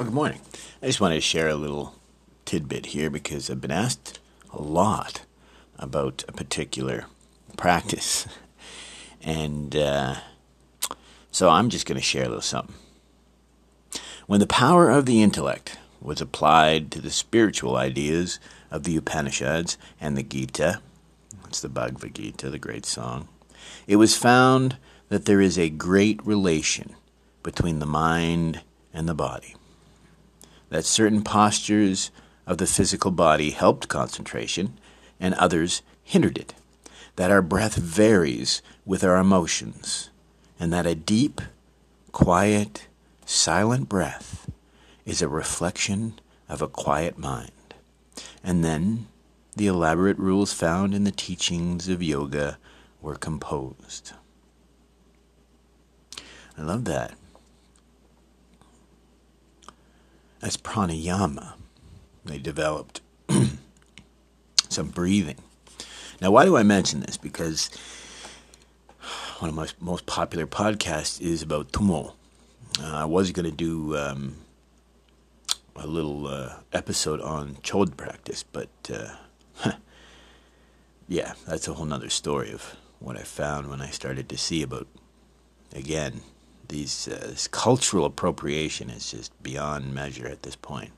Well, good morning. I just wanted to share a little tidbit here because I've been asked a lot about a particular practice. And uh, so I'm just going to share a little something. When the power of the intellect was applied to the spiritual ideas of the Upanishads and the Gita, it's the Bhagavad Gita, the great song, it was found that there is a great relation between the mind and the body that certain postures of the physical body helped concentration and others hindered it, that our breath varies with our emotions, and that a deep, quiet, silent breath is a reflection of a quiet mind. And then the elaborate rules found in the teachings of yoga were composed. I love that. That's pranayama. They developed some breathing. Now, why do I mention this? Because one of my most popular podcasts is about Tummo. Uh, I was going to do um, a little uh, episode on Chod practice, but uh, yeah, that's a whole nother story of what I found when I started to see about, again, these uh, this cultural appropriation is just beyond measure at this point.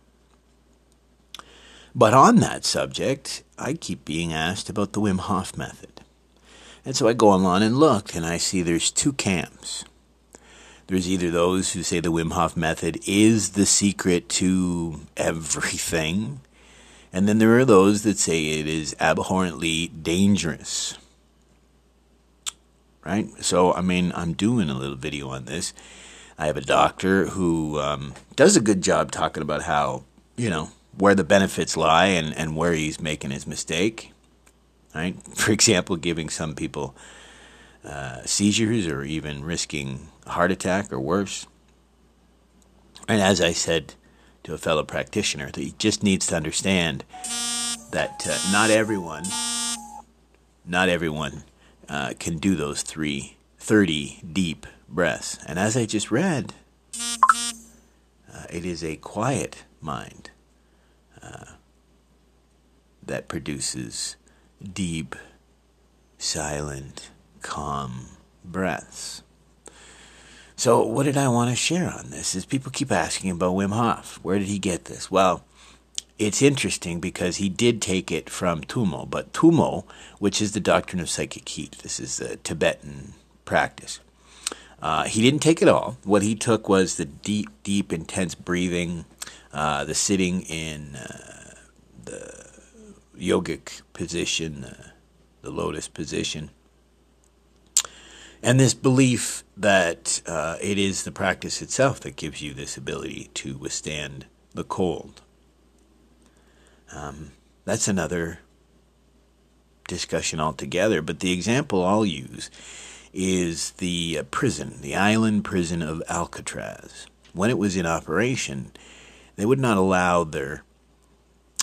But on that subject, I keep being asked about the Wim Hof method. And so I go online and look, and I see there's two camps. There's either those who say the Wim Hof method is the secret to everything, and then there are those that say it is abhorrently dangerous right? So, I mean, I'm doing a little video on this. I have a doctor who um, does a good job talking about how, you know, where the benefits lie and, and where he's making his mistake, right? For example, giving some people uh, seizures or even risking a heart attack or worse. And as I said to a fellow practitioner, that he just needs to understand that uh, not everyone, not everyone uh, can do those three 30 deep breaths. And as I just read, uh, it is a quiet mind uh, that produces deep, silent, calm breaths. So, what did I want to share on this? Is people keep asking about Wim Hof. Where did he get this? Well, it's interesting because he did take it from Tumo, but Tumo, which is the doctrine of psychic heat, this is the Tibetan practice. Uh, he didn't take it all. What he took was the deep, deep, intense breathing, uh, the sitting in uh, the yogic position, the lotus position, and this belief that uh, it is the practice itself that gives you this ability to withstand the cold. Um, that's another discussion altogether. But the example I'll use is the uh, prison, the island prison of Alcatraz. When it was in operation, they would not allow their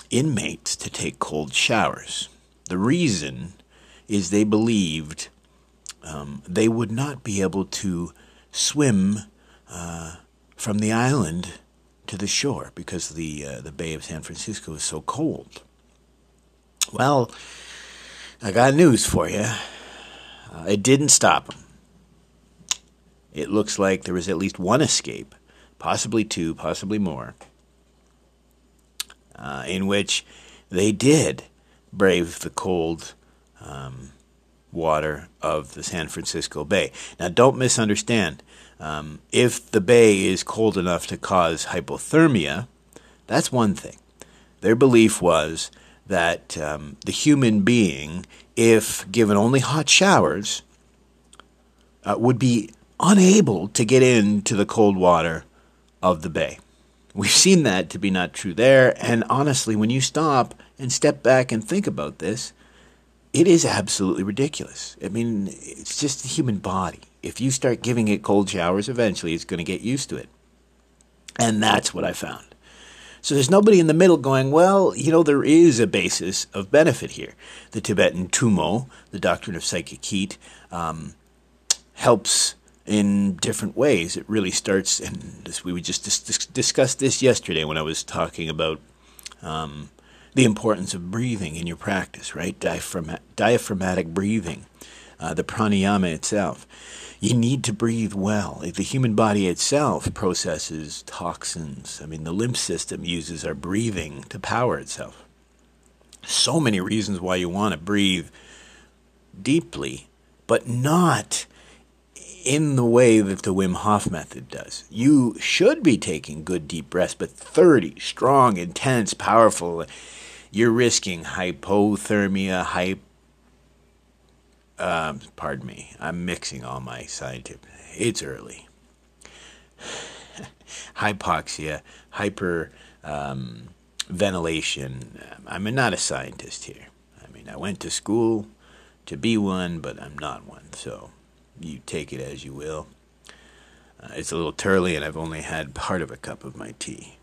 inmates to take cold showers. The reason is they believed um, they would not be able to swim uh, from the island to the shore because the uh, the Bay of San Francisco is so cold. Well, I got news for you. Uh, it didn't stop them. It looks like there was at least one escape, possibly two, possibly more, uh, in which they did brave the cold um, water of the San Francisco Bay. Now, don't misunderstand. Um, if the bay is cold enough to cause hypothermia, that's one thing. Their belief was that um, the human being, if given only hot showers, uh, would be unable to get into the cold water of the bay. We've seen that to be not true there, and honestly, when you stop and step back and think about this, it is absolutely ridiculous. I mean, it's just the human body. If you start giving it cold showers, eventually it's going to get used to it. And that's what I found. So there's nobody in the middle going, well, you know, there is a basis of benefit here. The Tibetan Tummo, the doctrine of psychic heat, um, helps in different ways. It really starts, and this, we just dis- discussed this yesterday when I was talking about um, the importance of breathing in your practice, right? Diaphragm- diaphragmatic breathing, uh, the pranayama itself. You need to breathe well. The human body itself processes toxins. I mean, the lymph system uses our breathing to power itself. So many reasons why you want to breathe deeply, but not in the way that the Wim Hof method does. You should be taking good deep breaths, but 30 strong, intense, powerful, you're risking hypothermia, hyp um, pardon me, I'm mixing all my scientific. It's early. Hypoxia, hyper um, ventilation. I'm not a scientist here. I mean, I went to school to be one, but I'm not one. So you take it as you will. Uh, it's a little turly, and I've only had part of a cup of my tea.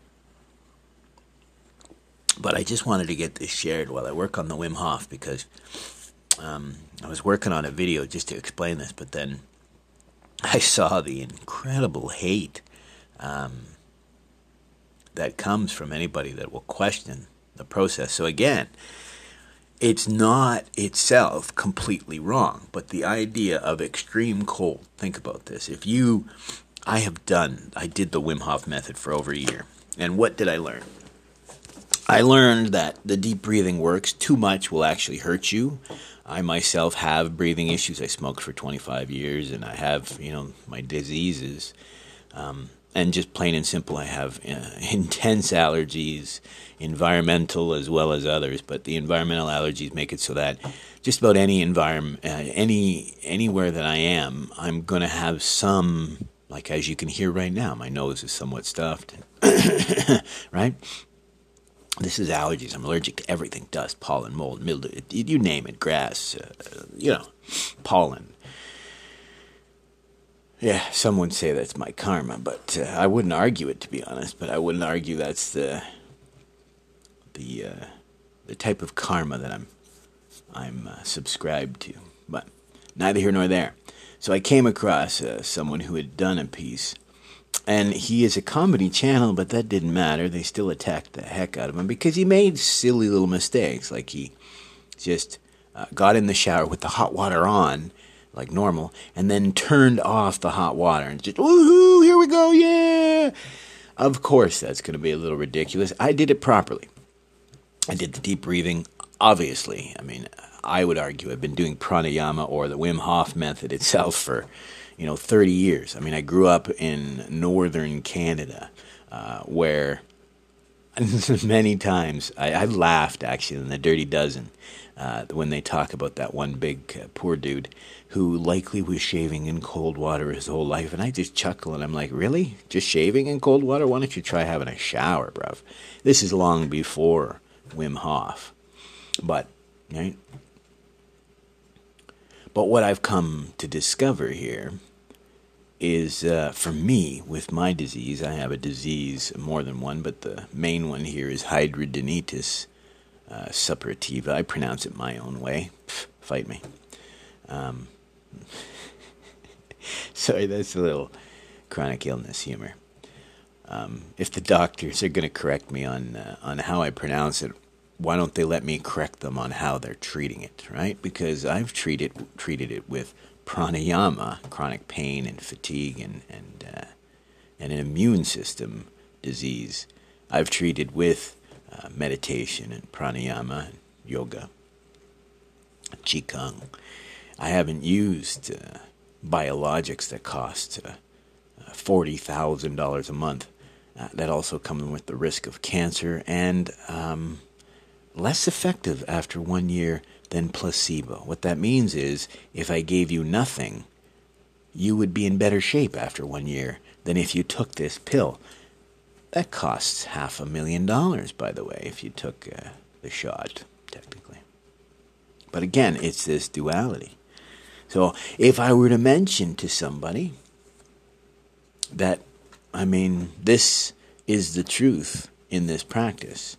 But I just wanted to get this shared while I work on the Wim Hof because um, I was working on a video just to explain this, but then I saw the incredible hate um, that comes from anybody that will question the process. So again, it's not itself completely wrong, but the idea of extreme cold, think about this. If you, I have done, I did the Wim Hof method for over a year. And what did I learn? I learned that the deep breathing works. Too much will actually hurt you. I myself have breathing issues. I smoked for 25 years and I have, you know, my diseases. Um, and just plain and simple, I have uh, intense allergies, environmental as well as others. But the environmental allergies make it so that just about any environment, uh, any anywhere that I am, I'm going to have some. Like as you can hear right now, my nose is somewhat stuffed, right? This is allergies. I'm allergic to everything: dust, pollen, mold, mildew, you name it, grass, uh, you know, pollen yeah, some would say that's my karma, but uh, I wouldn't argue it to be honest. But I wouldn't argue that's the the uh, the type of karma that I'm I'm uh, subscribed to. But neither here nor there. So I came across uh, someone who had done a piece, and he is a comedy channel, but that didn't matter. They still attacked the heck out of him because he made silly little mistakes, like he just uh, got in the shower with the hot water on like normal, and then turned off the hot water and just, woohoo, here we go, yeah! Of course, that's going to be a little ridiculous. I did it properly. I did the deep breathing, obviously. I mean, I would argue I've been doing pranayama or the Wim Hof method itself for, you know, 30 years. I mean, I grew up in northern Canada uh, where many times I, I laughed actually in the Dirty Dozen uh, when they talk about that one big uh, poor dude who likely was shaving in cold water his whole life. And I just chuckle and I'm like, really? Just shaving in cold water? Why don't you try having a shower, bruv? This is long before Wim Hof. But, right? But what I've come to discover here is uh, for me, with my disease, I have a disease, more than one, but the main one here is hidradenitis uh, suppurativa. I pronounce it my own way. Pff, fight me. Um, sorry, that's a little chronic illness humor. Um, if the doctors are going to correct me on uh, on how I pronounce it, why don't they let me correct them on how they're treating it, right? Because I've treated treated it with pranayama, chronic pain and fatigue, and and uh, and an immune system disease. I've treated with uh, meditation and pranayama, and yoga, qigong. I haven't used uh, biologics that cost uh, forty thousand dollars a month. Uh, that also comes with the risk of cancer and um, less effective after one year than placebo. What that means is, if I gave you nothing, you would be in better shape after one year than if you took this pill. That costs half a million dollars, by the way, if you took uh, the shot, technically. But again, it's this duality. So if I were to mention to somebody that, I mean, this is the truth in this practice,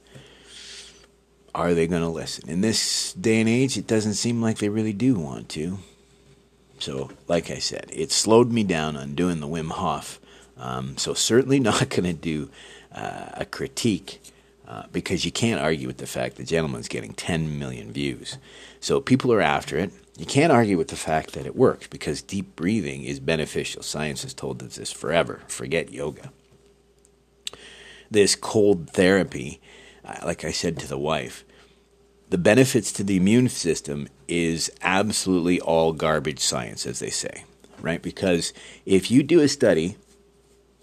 are they going to listen? In this day and age, it doesn't seem like they really do want to. So, like I said, it slowed me down on doing the Wim Hof. Um, so, certainly not going to do uh, a critique uh, because you can't argue with the fact the gentleman's getting 10 million views. So, people are after it. You can't argue with the fact that it works because deep breathing is beneficial. Science has told us this forever. Forget yoga. This cold therapy, uh, like I said to the wife, the benefits to the immune system is absolutely all garbage science, as they say, right? Because if you do a study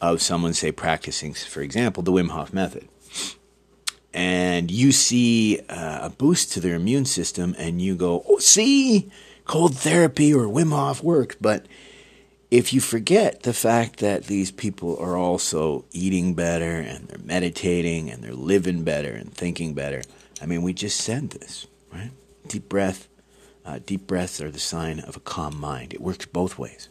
of someone, say, practicing, for example, the Wim Hof method, and you see uh, a boost to their immune system, and you go, oh, see, cold therapy or Wim Hof works. But if you forget the fact that these people are also eating better, and they're meditating, and they're living better, and thinking better, I mean, we just said this, right? Deep breath. Uh, deep breaths are the sign of a calm mind. It works both ways,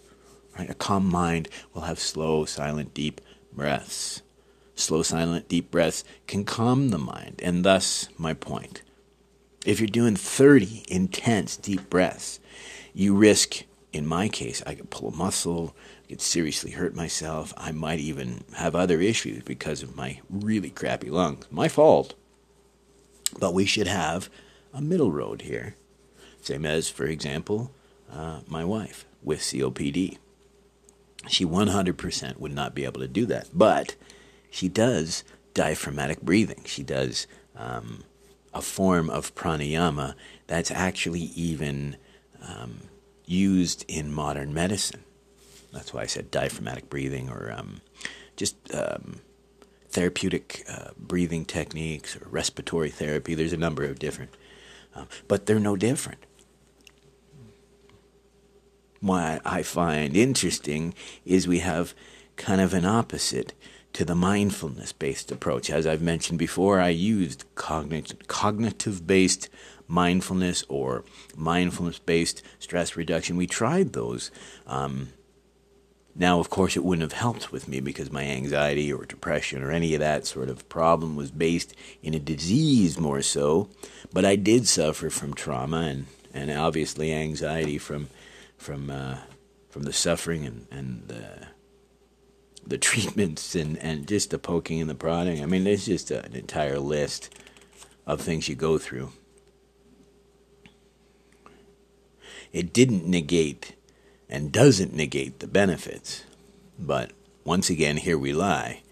right? A calm mind will have slow, silent, deep breaths. Slow, silent, deep breaths can calm the mind, and thus my point. If you're doing 30 intense, deep breaths, you risk, in my case, I could pull a muscle, I could seriously hurt myself. I might even have other issues because of my really crappy lungs. My fault. But we should have a middle road here. Same as, for example, uh, my wife with COPD. She 100% would not be able to do that. But she does diaphragmatic breathing. She does um, a form of pranayama that's actually even um, used in modern medicine. That's why I said diaphragmatic breathing or um, just um, therapeutic uh, breathing techniques or respiratory therapy. There's a number of different, um, but they're no different. What I find interesting is we have kind of an opposite to the mindfulness based approach. As I've mentioned before, I used cognitive, based mindfulness or mindfulness based stress reduction. We tried those. Um, now, of course, it wouldn't have helped with me because my anxiety or depression or any of that sort of problem was based in a disease more so. But I did suffer from trauma and, and obviously anxiety from from uh, from the suffering and and the the treatments and and just the poking and the prodding. I mean, there's just an entire list of things you go through. It didn't negate and doesn't negate the benefits. But once again, here we lie,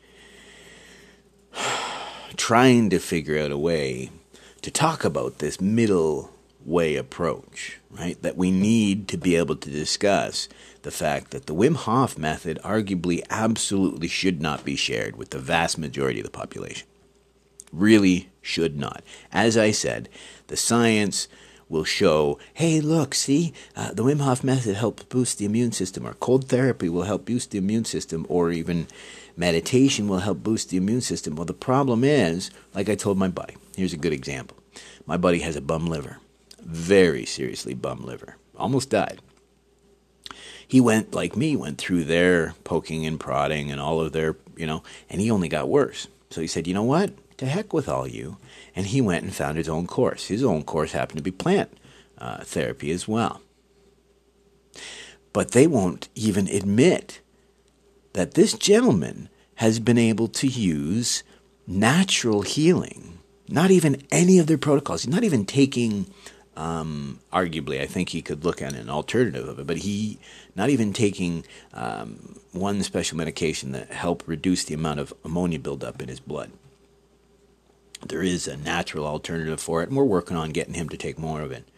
trying to figure out a way to talk about this middle way approach, right? That we need to be able to discuss the fact that the Wim Hof method arguably absolutely should not be shared with the vast majority of the population. Really should not. As I said, the science, will show, hey, look, see, uh, the Wim Hof method helps boost the immune system, or cold therapy will help boost the immune system, or even meditation will help boost the immune system. Well, the problem is, like I told my buddy, here's a good example. My buddy has a bum liver, very seriously bum liver, almost died. He went, like me, went through their poking and prodding and all of their, you know, and he only got worse. So he said, you know what? To heck with all you and he went and found his own course. His own course happened to be plant uh, therapy as well. But they won't even admit that this gentleman has been able to use natural healing, not even any of their protocols. He's not even taking, um, arguably, I think he could look at an alternative of it, but he, not even taking um, one special medication that helped reduce the amount of ammonia buildup in his blood there is a natural alternative for it, and we're working on getting him to take more of it.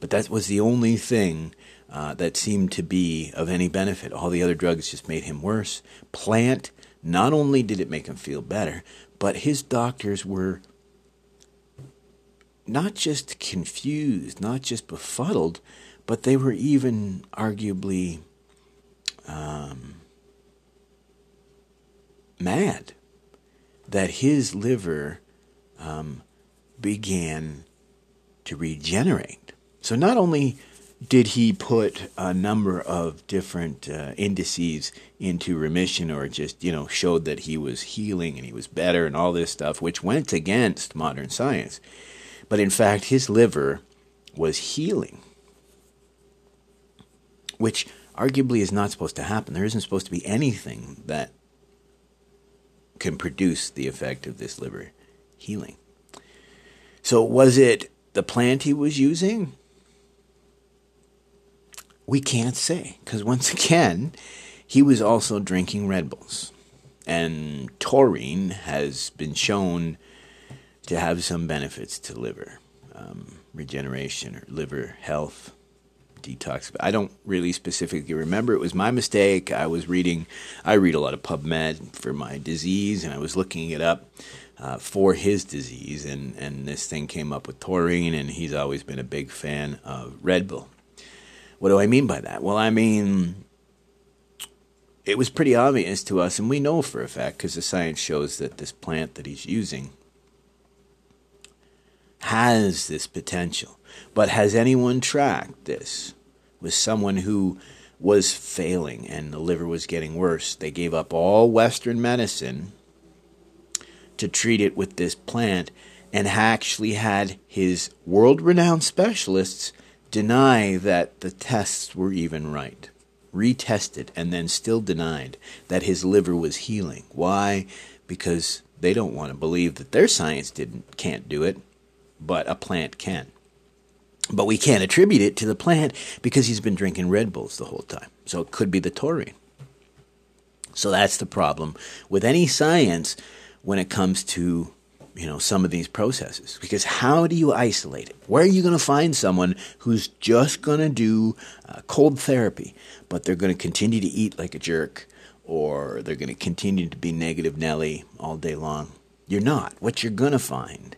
But that was the only thing uh, that seemed to be of any benefit. All the other drugs just made him worse. Plant, not only did it make him feel better, but his doctors were not just confused, not just befuddled, but they were even arguably um, mad that his liver um, began to regenerate. So not only did he put a number of different uh, indices into remission or just you know showed that he was healing and he was better and all this stuff which went against modern science but in fact his liver was healing which arguably is not supposed to happen. There isn't supposed to be anything that can produce the effect of this liver healing. So, was it the plant he was using? We can't say, because once again, he was also drinking Red Bulls. And taurine has been shown to have some benefits to liver um, regeneration or liver health detox. I don't really specifically remember. It was my mistake. I was reading, I read a lot of PubMed for my disease, and I was looking it up uh, for his disease, and, and this thing came up with taurine, and he's always been a big fan of Red Bull. What do I mean by that? Well, I mean, it was pretty obvious to us, and we know for a fact because the science shows that this plant that he's using has this potential. But has anyone tracked this with someone who was failing and the liver was getting worse? They gave up all Western medicine to treat it with this plant and actually had his world renowned specialists deny that the tests were even right. Retested and then still denied that his liver was healing. Why? Because they don't want to believe that their science didn't can't do it, but a plant can. But we can't attribute it to the plant because he's been drinking Red Bulls the whole time. So it could be the taurine. So that's the problem with any science when it comes to you know some of these processes. Because how do you isolate it? Where are you going to find someone who's just going to do uh, cold therapy but they're going to continue to eat like a jerk or they're going to continue to be negative nelly all day long? You're not. What you're going to find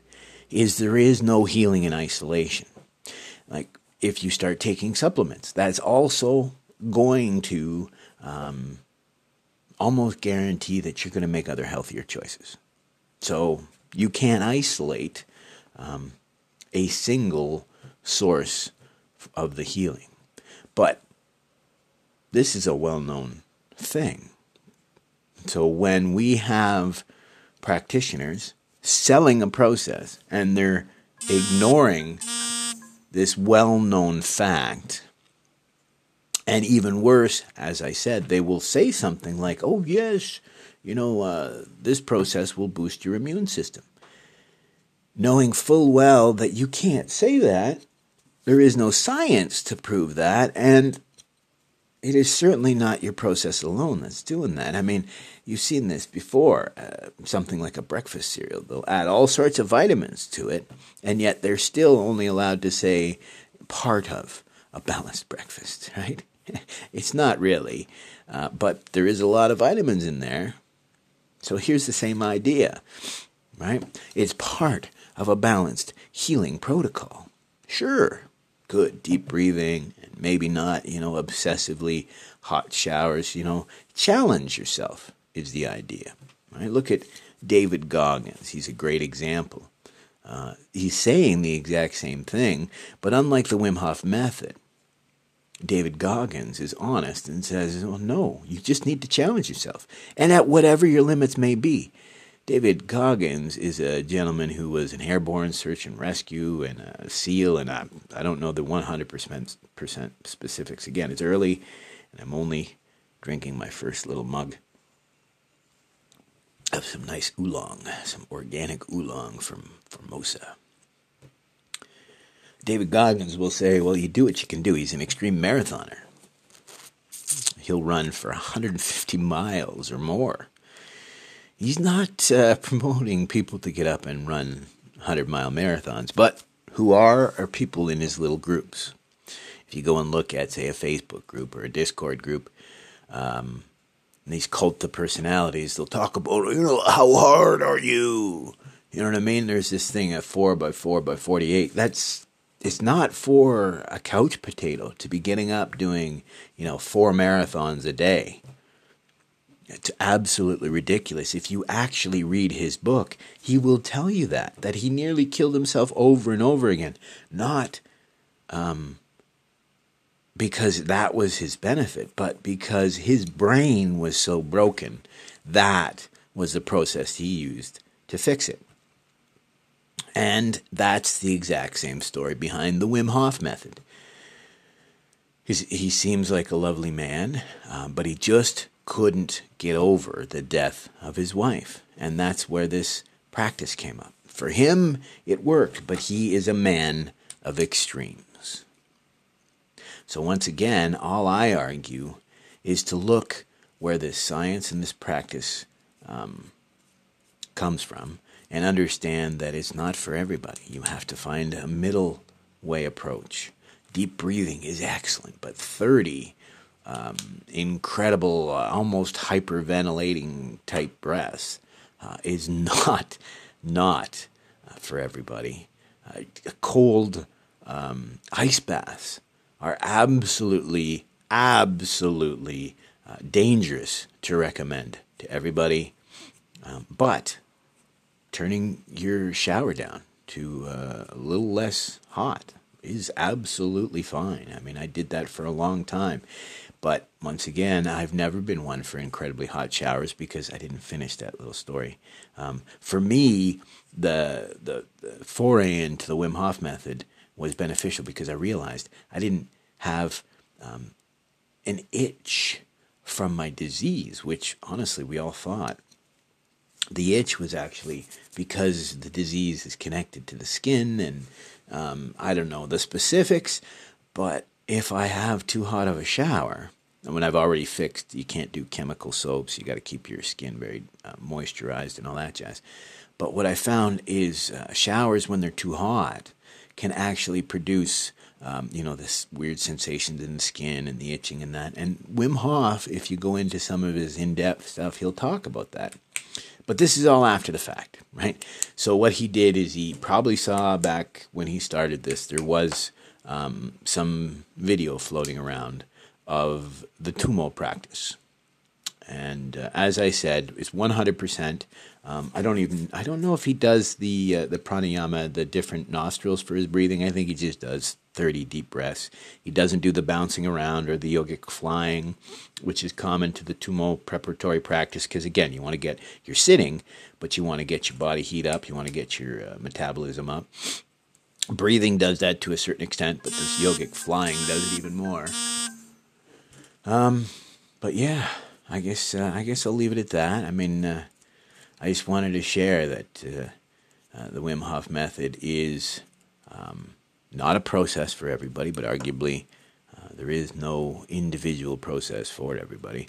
is there is no healing in isolation. Like if you start taking supplements that's also going to um, almost guarantee that you're going to make other healthier choices. So you can't isolate um, a single source of the healing. But this is a well known thing. So when we have practitioners selling a process and they're ignoring this well known fact and even worse, as I said, they will say something like, oh, yes, you know, uh, this process will boost your immune system. Knowing full well that you can't say that, there is no science to prove that, and it is certainly not your process alone that's doing that. I mean, you've seen this before. Uh, something like a breakfast cereal, they'll add all sorts of vitamins to it, and yet they're still only allowed to say part of a balanced breakfast, right? it's not really, uh, but there is a lot of vitamins in there. So here's the same idea, right? It's part of a balanced healing protocol. Sure, good deep breathing, and maybe not, you know, obsessively hot showers, you know, challenge yourself is the idea, right? Look at David Goggins, he's a great example. Uh, he's saying the exact same thing, but unlike the Wim Hof method, David Goggins is honest and says, well, no, you just need to challenge yourself. And at whatever your limits may be. David Goggins is a gentleman who was an airborne search and rescue and a SEAL, and I, I don't know the 100% specifics. Again, it's early, and I'm only drinking my first little mug of some nice oolong, some organic oolong from Formosa. David Goggins will say, well, you do what you can do. He's an extreme marathoner. He'll run for 150 miles or more. He's not uh, promoting people to get up and run 100 mile marathons, but who are are people in his little groups. If you go and look at, say, a Facebook group or a Discord group, um, these cult of personalities, they'll talk about, you know, how hard are you? You know what I mean? There's this thing at 4 by 4 by 48. That's it's not for a couch potato to be getting up doing, you know, four marathons a day. It's absolutely ridiculous. If you actually read his book, he will tell you that that he nearly killed himself over and over again, not um, because that was his benefit, but because his brain was so broken. That was the process he used to fix it. And that's the exact same story behind the Wim Hof method. He's, he seems like a lovely man, um, but he just couldn't get over the death of his wife. And that's where this practice came up. For him, it worked, but he is a man of extremes. So, once again, all I argue is to look where this science and this practice um, comes from and understand that it's not for everybody. You have to find a middle way approach. Deep breathing is excellent, but 30 um, incredible, uh, almost hyperventilating type breaths uh, is not not uh, for everybody. Uh, cold um, ice baths are absolutely, absolutely uh, dangerous to recommend to everybody. Um, but turning your shower down to uh, a little less hot is absolutely fine. I mean, I did that for a long time. But once again, I've never been one for incredibly hot showers because I didn't finish that little story. Um, for me, the, the, the foray into the Wim Hof method was beneficial because I realized I didn't have um, an itch from my disease, which honestly we all thought. The itch was actually because the disease is connected to the skin, and um, I don't know the specifics, but if I have too hot of a shower, and when I've already fixed, you can't do chemical soaps, you got to keep your skin very uh, moisturized and all that jazz. But what I found is uh, showers, when they're too hot, can actually produce, um, you know, this weird sensations in the skin and the itching and that. And Wim Hof, if you go into some of his in depth stuff, he'll talk about that. But this is all after the fact, right? So what he did is he probably saw back when he started this, there was um, some video floating around of the Tummo practice. And uh, as I said, it's 100%. Um, I don't even I don't know if he does the uh, the pranayama, the different nostrils for his breathing. I think he just does 30 deep breaths. He doesn't do the bouncing around or the yogic flying, which is common to the Tummo preparatory practice. Because again, you want to get you're sitting, but you want to get your body heat up. You want to get your uh, metabolism up. Breathing does that to a certain extent, but this yogic flying does it even more. Um, but yeah, I guess uh, I guess I'll leave it at that. I mean, uh, I just wanted to share that uh, uh the Wim Hof method is um, not a process for everybody, but arguably uh, there is no individual process for everybody.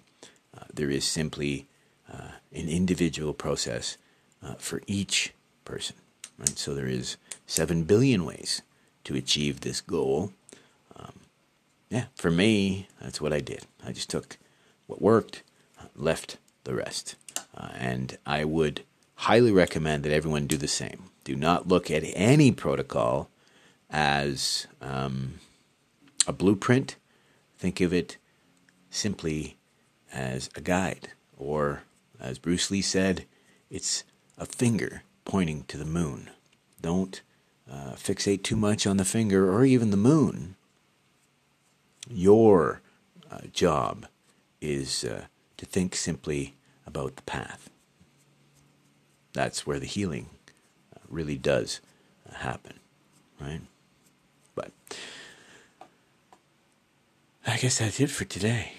Uh, there is simply an individual process for each person. Right? So there is seven billion ways to achieve this goal. Um, yeah, for me, that's what I did. I just took what worked, left the rest. Uh, and I would highly recommend that everyone do the same. Do not look at any protocol as um, a blueprint. Think of it simply as a guide, or as Bruce Lee said, it's a finger pointing to the moon. Don't uh, fixate too much on the finger or even the moon. Your uh, job is uh, to think simply about the path. That's where the healing uh, really does uh, happen, right? But I guess that's it for today.